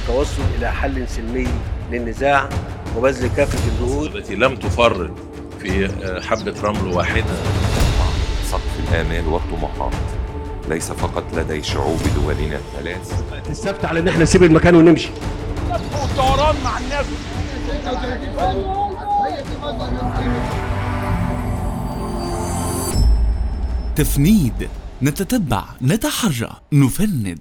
والتوصل إلى حل سلمي للنزاع وبذل كافة الجهود. التي لم تفرط في حبة رمل واحدة. سقف الآمال والطموحات. ليس فقط لدي شعوب دولنا الثلاث. السبت على إن إحنا نسيب المكان ونمشي. والطيران مع الناس تفنيد نتتبع نتحرى نفند.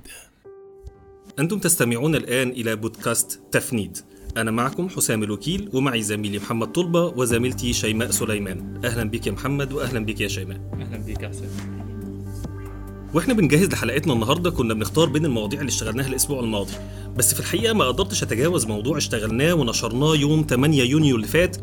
أنتم تستمعون الآن إلى بودكاست تفنيد. أنا معكم حسام الوكيل ومعي زميلي محمد طلبة وزميلتي شيماء سليمان. أهلا بك يا محمد وأهلا بك يا شيماء. أهلا بيك يا حسام. وإحنا بنجهز لحلقتنا النهارده كنا بنختار بين المواضيع اللي اشتغلناها الأسبوع الماضي. بس في الحقيقة ما قدرتش أتجاوز موضوع اشتغلناه ونشرناه يوم 8 يونيو اللي فات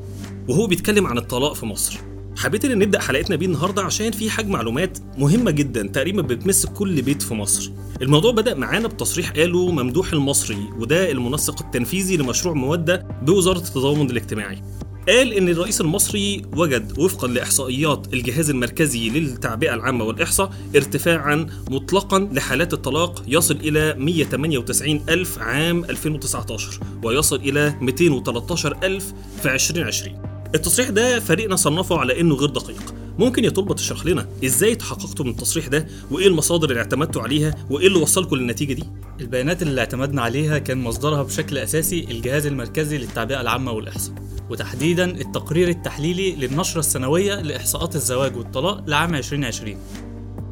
وهو بيتكلم عن الطلاق في مصر. حبيت إن نبدأ حلقتنا بيه النهارده عشان في حاجة معلومات مهمة جدا تقريبا بتمس كل بيت في مصر. الموضوع بدأ معانا بتصريح قاله ممدوح المصري وده المنسق التنفيذي لمشروع مودة بوزارة التضامن الاجتماعي. قال إن الرئيس المصري وجد وفقا لإحصائيات الجهاز المركزي للتعبئة العامة والإحصاء ارتفاعا مطلقا لحالات الطلاق يصل إلى 198 ألف عام 2019 ويصل إلى 213 ألف في 2020 التصريح ده فريقنا صنفه على إنه غير دقيق. ممكن يا طلبة تشرح لنا إزاي تحققتوا من التصريح ده وإيه المصادر اللي اعتمدتوا عليها وإيه اللي وصلكم للنتيجة دي؟ البيانات اللي اعتمدنا عليها كان مصدرها بشكل أساسي الجهاز المركزي للتعبئة العامة والإحصاء وتحديدا التقرير التحليلي للنشرة السنوية لإحصاءات الزواج والطلاق لعام 2020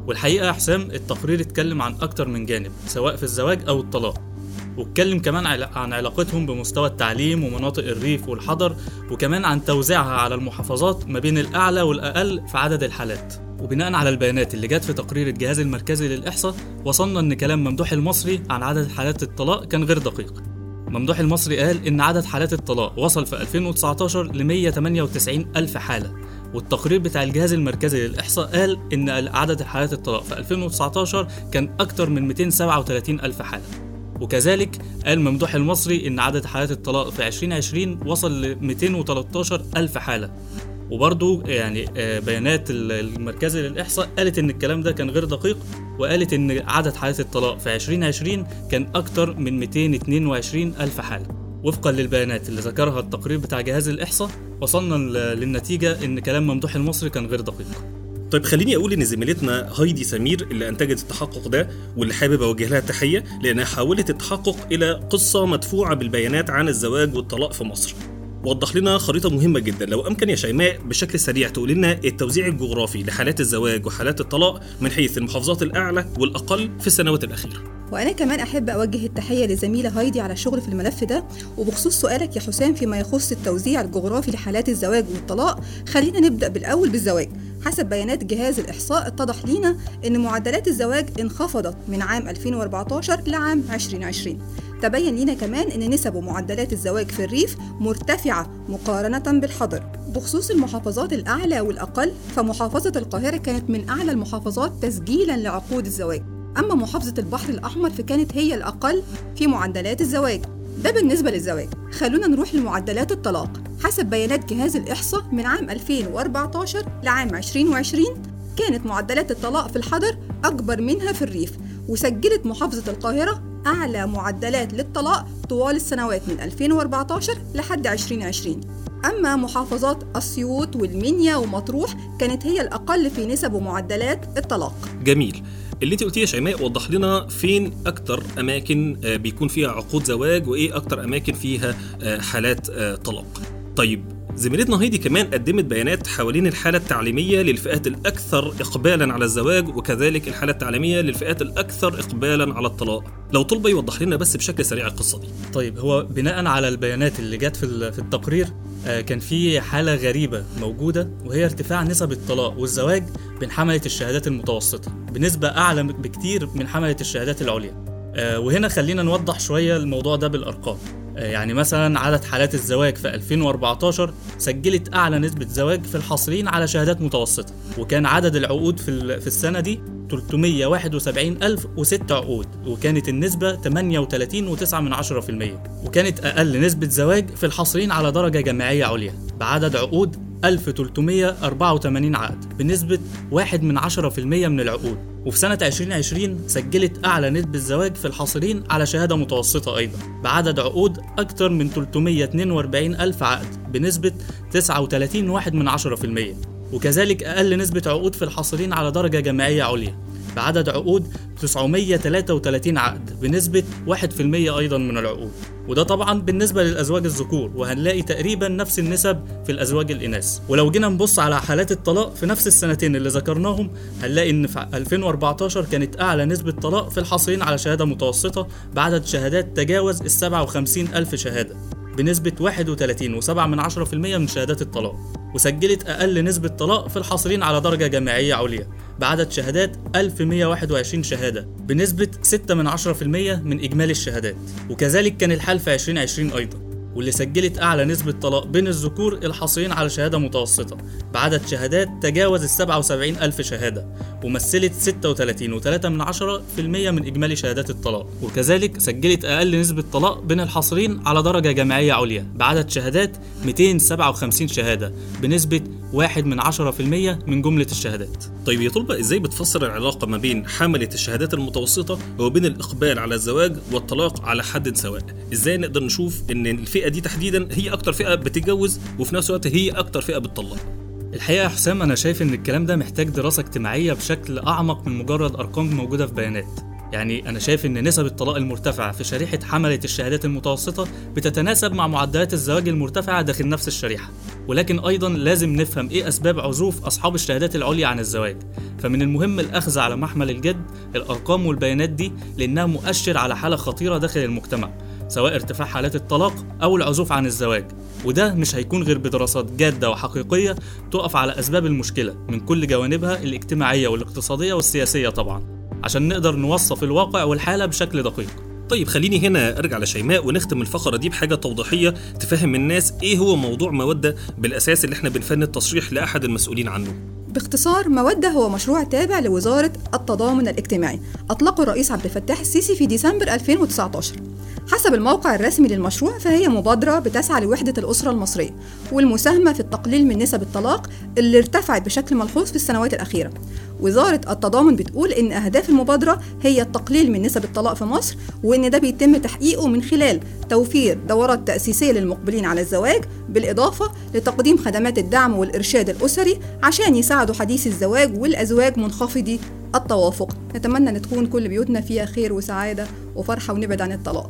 والحقيقة يا حسام التقرير اتكلم عن أكتر من جانب سواء في الزواج أو الطلاق. واتكلم كمان عن علاقتهم بمستوى التعليم ومناطق الريف والحضر وكمان عن توزيعها على المحافظات ما بين الأعلى والأقل في عدد الحالات. وبناء على البيانات اللي جت في تقرير الجهاز المركزي للإحصاء وصلنا إن كلام ممدوح المصري عن عدد حالات الطلاق كان غير دقيق. ممدوح المصري قال إن عدد حالات الطلاق وصل في 2019 ل 198 ألف حالة. والتقرير بتاع الجهاز المركزي للإحصاء قال إن عدد حالات الطلاق في 2019 كان أكتر من 237 ألف حالة. وكذلك قال ممدوح المصري إن عدد حالات الطلاق في 2020 وصل ل 213 ألف حالة. وبرضو يعني بيانات المركزي للإحصاء قالت إن الكلام ده كان غير دقيق وقالت إن عدد حالات الطلاق في 2020 كان أكتر من 222 ألف حالة. وفقا للبيانات اللي ذكرها التقرير بتاع جهاز الإحصاء وصلنا للنتيجة إن كلام ممدوح المصري كان غير دقيق. طيب خليني أقول إن زميلتنا هايدي سمير اللي أنتجت التحقق ده واللي حابب أوجه لها تحية لأنها حولت التحقق إلى قصة مدفوعة بالبيانات عن الزواج والطلاق في مصر. وضح لنا خريطة مهمة جدا. لو أمكن يا شيماء بشكل سريع تقول لنا التوزيع الجغرافي لحالات الزواج وحالات الطلاق من حيث المحافظات الأعلى والأقل في السنوات الأخيرة. وأنا كمان أحب أوجه التحية لزميلة هايدي على الشغل في الملف ده وبخصوص سؤالك يا حسام فيما يخص التوزيع الجغرافي لحالات الزواج والطلاق خلينا نبدأ بالأول بالزواج. حسب بيانات جهاز الإحصاء اتضح لينا أن معدلات الزواج انخفضت من عام 2014 لعام 2020 تبين لينا كمان أن نسب ومعدلات الزواج في الريف مرتفعة مقارنة بالحضر. بخصوص المحافظات الأعلى والأقل فمحافظة القاهرة كانت من أعلى المحافظات تسجيلا لعقود الزواج. أما محافظة البحر الأحمر فكانت هي الأقل في معدلات الزواج. ده بالنسبة للزواج. خلونا نروح لمعدلات الطلاق. حسب بيانات جهاز الإحصاء من عام 2014 لعام 2020 كانت معدلات الطلاق في الحضر أكبر منها في الريف وسجلت محافظة القاهرة أعلى معدلات للطلاق طوال السنوات من 2014 لحد 2020 أما محافظات أسيوط والمنيا ومطروح كانت هي الأقل في نسب ومعدلات الطلاق. جميل. اللي انت قلتيه يا شيماء وضح لنا فين أكتر أماكن بيكون فيها عقود زواج وإيه أكتر أماكن فيها حالات طلاق. طيب زميلتنا هيدي كمان قدمت بيانات حوالين الحالة التعليمية للفئات الأكثر إقبالا على الزواج وكذلك الحالة التعليمية للفئات الأكثر إقبالا على الطلاق. لو طلبة يوضح لنا بس بشكل سريع القصة دي. طيب هو بناء على البيانات اللي جت في التقرير كان في حالة غريبة موجودة وهي ارتفاع نسب الطلاق والزواج بين حملة الشهادات المتوسطة بنسبة أعلى بكتير من حملة الشهادات العليا. وهنا خلينا نوضح شوية الموضوع ده بالأرقام. يعني مثلا عدد حالات الزواج في 2014 سجلت أعلى نسبة زواج في الحاصلين على شهادات متوسطة وكان عدد العقود في, في السنة دي 371006 عقود وكانت النسبة 38.9% وكانت أقل نسبة زواج في الحاصلين على درجة جامعية عليا بعدد عقود 1384 عقد بنسبة 1 من 10% من العقود. وفي سنة 2020 سجلت أعلى نسبة زواج في الحاصلين على شهادة متوسطة أيضا بعدد عقود أكثر من 342 ألف عقد بنسبة 39 واحد من 10% وكذلك أقل نسبة عقود في الحاصلين على درجة جامعية عليا. بعدد عقود 933 عقد بنسبة 1% أيضا من العقود. وده طبعا بالنسبة للأزواج الذكور وهنلاقي تقريبا نفس النسب في الأزواج الإناث. ولو جينا نبص على حالات الطلاق في نفس السنتين اللي ذكرناهم هنلاقي إن في 2014 كانت أعلى نسبة طلاق في الحاصلين على شهادة متوسطة بعدد شهادات تجاوز ال 57 ألف شهادة. بنسبة 31.7 من 10% من شهادات الطلاق وسجلت أقل نسبة طلاق في الحاصلين على درجة جامعية عليا بعدد شهادات 1121 شهادة بنسبة 6 من 10% من إجمالي الشهادات وكذلك كان الحال في 2020 أيضا. واللي سجلت أعلى نسبة طلاق بين الذكور الحاصلين على شهادة متوسطة بعدد شهادات تجاوز ال 77 ألف شهادة ومثلت 36.3 من 10% من إجمالي شهادات الطلاق. وكذلك سجلت أقل نسبة طلاق بين الحاصلين على درجة جامعية عليا بعدد شهادات 257 شهادة بنسبة 1 من 10% من جملة الشهادات طيب يا طلبة إزاي بتفسر العلاقة ما بين حملة الشهادات المتوسطة وبين الإقبال على الزواج والطلاق على حد سواء؟ إزاي نقدر نشوف إن الفئة دي تحديدا هي أكتر فئة بتتجوز وفي نفس الوقت هي أكتر فئة بتطلق؟ الحقيقة يا حسام أنا شايف إن الكلام ده محتاج دراسة اجتماعية بشكل أعمق من مجرد أرقام موجودة في بيانات يعني أنا شايف إن نسب الطلاق المرتفعة في شريحة حملة الشهادات المتوسطة بتتناسب مع معدلات الزواج المرتفعة داخل نفس الشريحة ولكن أيضا لازم نفهم إيه أسباب عزوف أصحاب الشهادات العليا عن الزواج. فمن المهم الأخذ على محمل الجد الأرقام والبيانات دي لأنها مؤشر على حالة خطيرة داخل المجتمع سواء ارتفاع حالات الطلاق أو العزوف عن الزواج. وده مش هيكون غير بدراسات جادة وحقيقية تقف على أسباب المشكلة من كل جوانبها الاجتماعية والاقتصادية والسياسية طبعا. عشان نقدر نوصف الواقع والحالة بشكل دقيق. طيب خليني هنا أرجع لشيماء ونختم الفقرة دي بحاجة توضيحية تفهم الناس إيه هو موضوع مودة بالأساس اللي إحنا بنفند التصريح لأحد المسؤولين عنه. باختصار مودة هو مشروع تابع لوزارة التضامن الاجتماعي. أطلقه الرئيس عبد الفتاح السيسي في ديسمبر 2019 حسب الموقع الرسمي للمشروع فهي مبادرة بتسعى لوحدة الأسرة المصرية والمساهمة في التقليل من نسب الطلاق اللي ارتفعت بشكل ملحوظ في السنوات الأخيرة. وزارة التضامن بتقول إن أهداف المبادرة هي التقليل من نسب الطلاق في مصر وإن ده بيتم تحقيقه من خلال توفير دورات تأسيسية للمقبلين على الزواج بالإضافة لتقديم خدمات الدعم والإرشاد الأسري عشان يساعدوا حديث الزواج والأزواج منخفضي التوافق. نتمنى أن تكون كل بيوتنا فيها خير وسعادة وفرحة ونبعد عن الطلاق.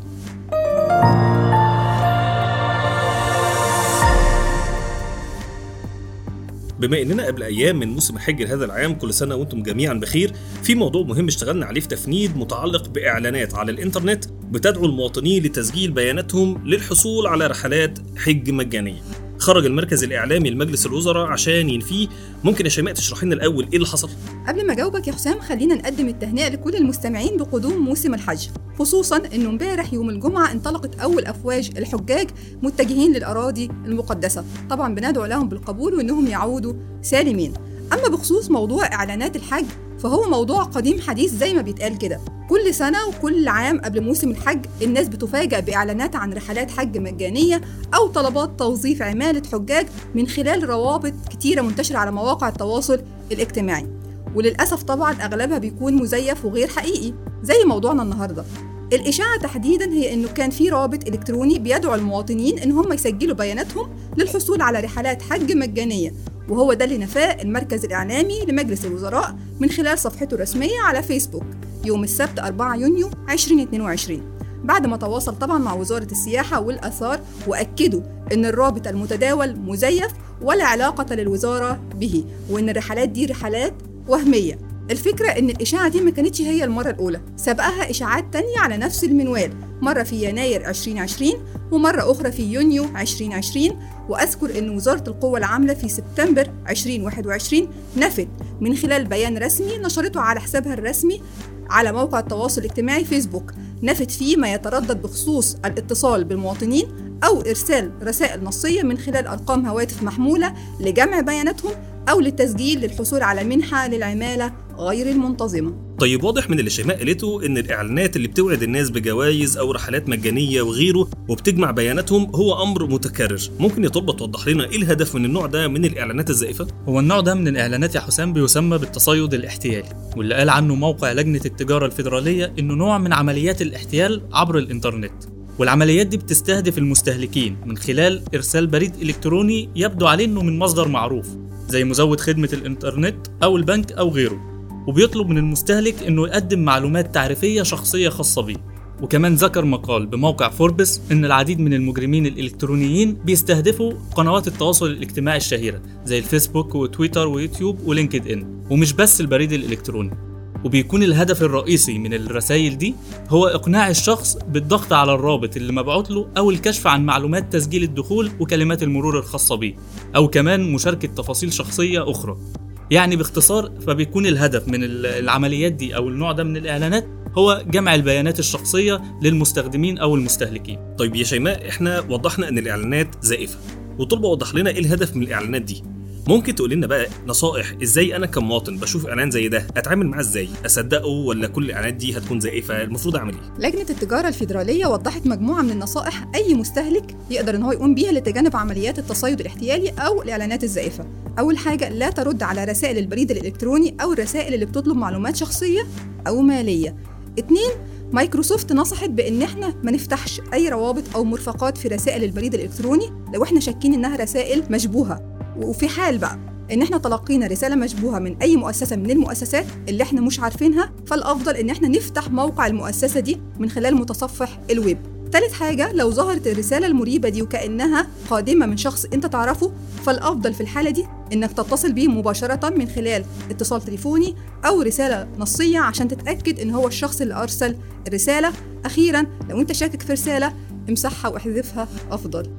بما اننا قبل أيام من موسم الحج لهذا العام كل سنة وأنتم جميعا بخير في موضوع مهم اشتغلنا عليه في تفنيد متعلق بإعلانات على الإنترنت بتدعو المواطنين لتسجيل بياناتهم للحصول على رحلات حج مجانية. خرج المركز الإعلامي لمجلس الوزراء عشان ينفيه. ممكن يا شيماء تشرح لنا الأول إيه اللي حصل؟ قبل ما أجاوبك يا حسام خلينا نقدم التهنئة لكل المستمعين بقدوم موسم الحج. خصوصا إنه امبارح يوم الجمعة انطلقت أول أفواج الحجاج متجهين للأراضي المقدسة. طبعا بندعو لهم بالقبول وإنهم يعودوا سالمين. أما بخصوص موضوع إعلانات الحج فهو موضوع قديم حديث زي ما بيتقال كده. كل سنة وكل عام قبل موسم الحج الناس بتفاجأ بإعلانات عن رحلات حج مجانية أو طلبات توظيف عمالة حجاج من خلال روابط كتيرة منتشرة على مواقع التواصل الاجتماعي. وللأسف طبعا أغلبها بيكون مزيف وغير حقيقي زي موضوعنا النهاردة. الإشاعة تحديدا هي إنه كان في رابط إلكتروني بيدعو المواطنين إن هم يسجلوا بياناتهم للحصول على رحلات حج مجانية. وهو ده اللي نفاه المركز الإعلامي لمجلس الوزراء من خلال صفحته الرسمية على فيسبوك يوم السبت 4 يونيو 2022 بعد ما تواصل طبعا مع وزارة السياحة والآثار وأكدوا إن الرابط المتداول مزيف ولا علاقة للوزارة به وإن الرحلات دي رحلات وهمية. الفكرة إن الإشاعة دي ما كانتش هي المرة الأولى سبقها إشاعات تانية على نفس المنوال. مرة في يناير 2020 ومرة أخرى في يونيو 2020 وأذكر أن وزارة القوى العاملة في سبتمبر 2021 نفت من خلال بيان رسمي نشرته على حسابها الرسمي على موقع التواصل الاجتماعي فيسبوك. نفت فيه ما يتردد بخصوص الاتصال بالمواطنين أو إرسال رسائل نصية من خلال أرقام هواتف محمولة لجمع بياناتهم أو للتسجيل للحصول على منحة للعمالة غير المنتظمة. طيب واضح من اللي شيماء قالته إن الإعلانات اللي بتوعد الناس بجوائز أو رحلات مجانية وغيره وبتجمع بياناتهم هو أمر متكرر. ممكن يا طلبه توضح لنا إيه الهدف من النوع ده من الإعلانات الزائفة؟ هو النوع ده من الإعلانات يا حسام بيسمى بالتصيد الاحتيالي واللي قال عنه موقع لجنة التجارة الفيدرالية إنه نوع من عمليات الاحتيال عبر الإنترنت. والعمليات دي بتستهدف المستهلكين من خلال إرسال بريد إلكتروني يبدو عليه إنه من مصدر معروف. زي مزود خدمة الإنترنت أو البنك أو غيره وبيطلب من المستهلك إنه يقدم معلومات تعريفية شخصية خاصة بيه. وكمان ذكر مقال بموقع فوربس إن العديد من المجرمين الإلكترونيين بيستهدفوا قنوات التواصل الاجتماعي الشهيرة زي الفيسبوك وتويتر ويوتيوب ولينكد ان ومش بس البريد الإلكتروني. وبيكون الهدف الرئيسي من الرسائل دي هو إقناع الشخص بالضغط على الرابط اللي مبعوت له أو الكشف عن معلومات تسجيل الدخول وكلمات المرور الخاصة بيه أو كمان مشاركة تفاصيل شخصية أخرى. يعني باختصار فبيكون الهدف من ال- العمليات دي أو النوع ده من الإعلانات هو جمع البيانات الشخصية للمستخدمين أو المستهلكين. طيب يا شيماء إحنا وضحنا إن الإعلانات زائفة وطلبة وضح لنا إيه الهدف من الإعلانات دي؟ ممكن تقول لنا بقى نصائح إزاي أنا كمواطن بشوف إعلان زي ده أتعامل معاه إزاي أصدقه ولا كل الإعلانات دي هتكون زائفه المفروض أعمل إيه لجنة التجارة الفيدرالية وضحت مجموعة من النصائح أي مستهلك يقدر إن هو يقوم بيها لتجنب عمليات التصيد الاحتيالي أو الإعلانات الزائفة. أول حاجة لا ترد على رسائل البريد الإلكتروني أو الرسائل اللي بتطلب معلومات شخصية أو مالية. اتنين مايكروسوفت نصحت بإن إحنا ما نفتحش أي روابط أو مرفقات في رسائل البريد الإلكتروني لو إحنا شاكين إنها رسائل مشبوهة. وفي حال بقى إن إحنا تلقينا رسالة مشبوهة من أي مؤسسة من المؤسسات اللي إحنا مش عارفينها فالأفضل إن إحنا نفتح موقع المؤسسة دي من خلال متصفح الويب. تالت حاجة لو ظهرت الرسالة المريبة دي وكأنها قادمة من شخص أنت تعرفه فالأفضل في الحالة دي إنك تتصل بيه مباشرة من خلال اتصال تليفوني أو رسالة نصية عشان تتأكد إن هو الشخص اللي أرسل الرسالة. أخيرا لو أنت شاكك في رسالة امسحها واحذفها أفضل.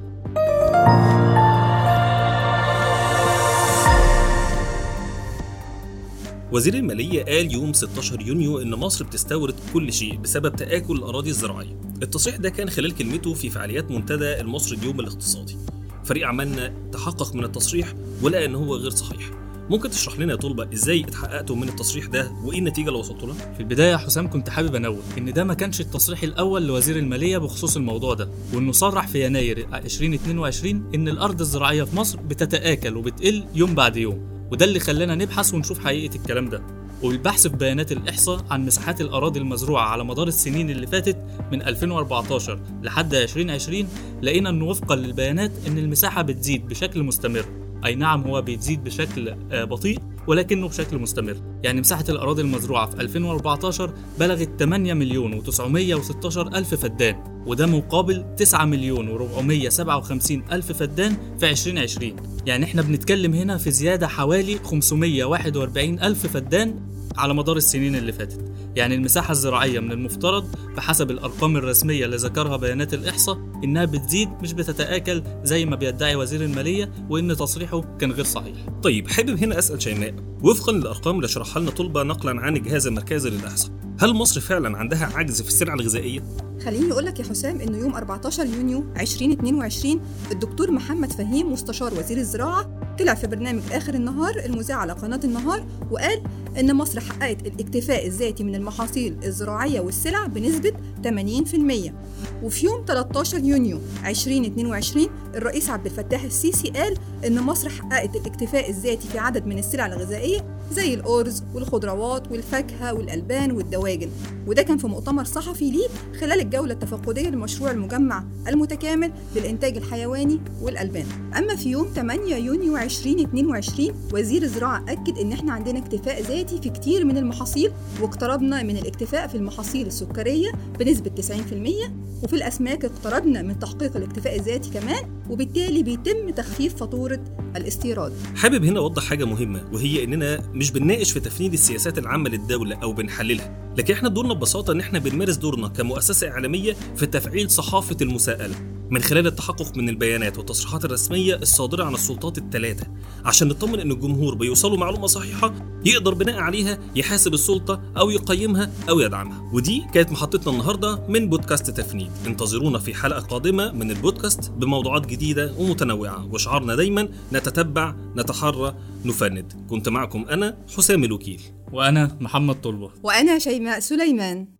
وزير المالية قال يوم 16 يونيو إن مصر بتستورد كل شيء بسبب تآكل الأراضي الزراعية. التصريح ده كان خلال كلمته في فعاليات منتدى المصري اليوم الاقتصادي. فريق عملنا تحقق من التصريح ولقى إن هو غير صحيح. ممكن تشرح لنا يا طلبة إزاي اتحققتوا من التصريح ده وإيه النتيجة اللي وصلتوا لها؟ في البداية يا حسام كنت حابب أنوه إن ده ما كانش التصريح الأول لوزير المالية بخصوص الموضوع ده وإنه صرح في يناير 2022 إن الأرض الزراعية في مصر بتتآكل وبتقل يوم بعد يوم وده اللي خلانا نبحث ونشوف حقيقة الكلام ده. وبالبحث في بيانات الإحصاء عن مساحات الأراضي المزروعة على مدار السنين اللي فاتت من 2014 لحد 2020 لقينا إنه وفقا للبيانات إن المساحة بتزيد بشكل مستمر. أي نعم هو بيزيد بشكل آه، بطيء ولكنه بشكل مستمر. يعني مساحة الأراضي المزروعة في 2014 بلغت 8 مليون و916 ألف فدان وده مقابل 9 مليون و457 ألف فدان في 2020 يعني إحنا بنتكلم هنا في زيادة حوالي 541 ألف فدان على مدار السنين اللي فاتت. يعني المساحة الزراعية من المفترض بحسب الأرقام الرسمية اللي ذكرها بيانات الإحصاء إنها بتزيد مش بتتآكل زي ما بيدعي وزير المالية وإن تصريحه كان غير صحيح طيب حابب هنا أسأل شيماء وفقا للأرقام اللي شرحها لنا طلبة نقلا عن الجهاز المركزي للإحصاء هل مصر فعلا عندها عجز في السلع الغذائية؟ خليني أقول لك يا حسام إنه يوم 14 يونيو 2022 الدكتور محمد فهيم مستشار وزير الزراعة طلع في برنامج آخر النهار المذاع على قناة النهار وقال إن مصر حققت الاكتفاء الذاتي من المحاصيل الزراعية والسلع بنسبة 80% وفي يوم 13 يونيو 2022 الرئيس عبد الفتاح السيسي قال إن مصر حققت الاكتفاء الذاتي في عدد من السلع الغذائية زي الأرز والخضروات والفاكهة والألبان والدواجن. وده كان في مؤتمر صحفي ليه خلال الجولة التفقدية لمشروع المجمع المتكامل للإنتاج الحيواني والألبان. أما في يوم 8 يونيو 2022 وزير الزراعة أكد إن إحنا عندنا اكتفاء ذاتي في كتير من المحاصيل واقتربنا من الاكتفاء في المحاصيل السكرية بنسبة 90% وفي الأسماك اقتربنا من تحقيق الاكتفاء الذاتي كمان وبالتالي بيتم تخفيف فاتورة الاستيراد. حابب هنا أوضح حاجة مهمة وهي إننا مش بنناقش في تفنيد السياسات العامة للدولة أو بنحللها لكن إحنا دورنا ببساطة إن إحنا بنمارس دورنا كمؤسسة إعلامية في تفعيل صحافة المساءلة. من خلال التحقق من البيانات والتصريحات الرسمية الصادرة عن السلطات الثلاثه عشان نطمن إن الجمهور بيوصلوا معلومة صحيحة يقدر بناء عليها يحاسب السلطة أو يقيمها أو يدعمها. ودي كانت محطتنا النهارده من بودكاست تفنيد. انتظرونا في حلقة قادمة من البودكاست بموضوعات جديدة ومتنوعة. وشعارنا دايما نتتبع نتحرى نفند. كنت معكم أنا حسام الوكيل. وأنا محمد طلبة. وأنا شيماء سليمان.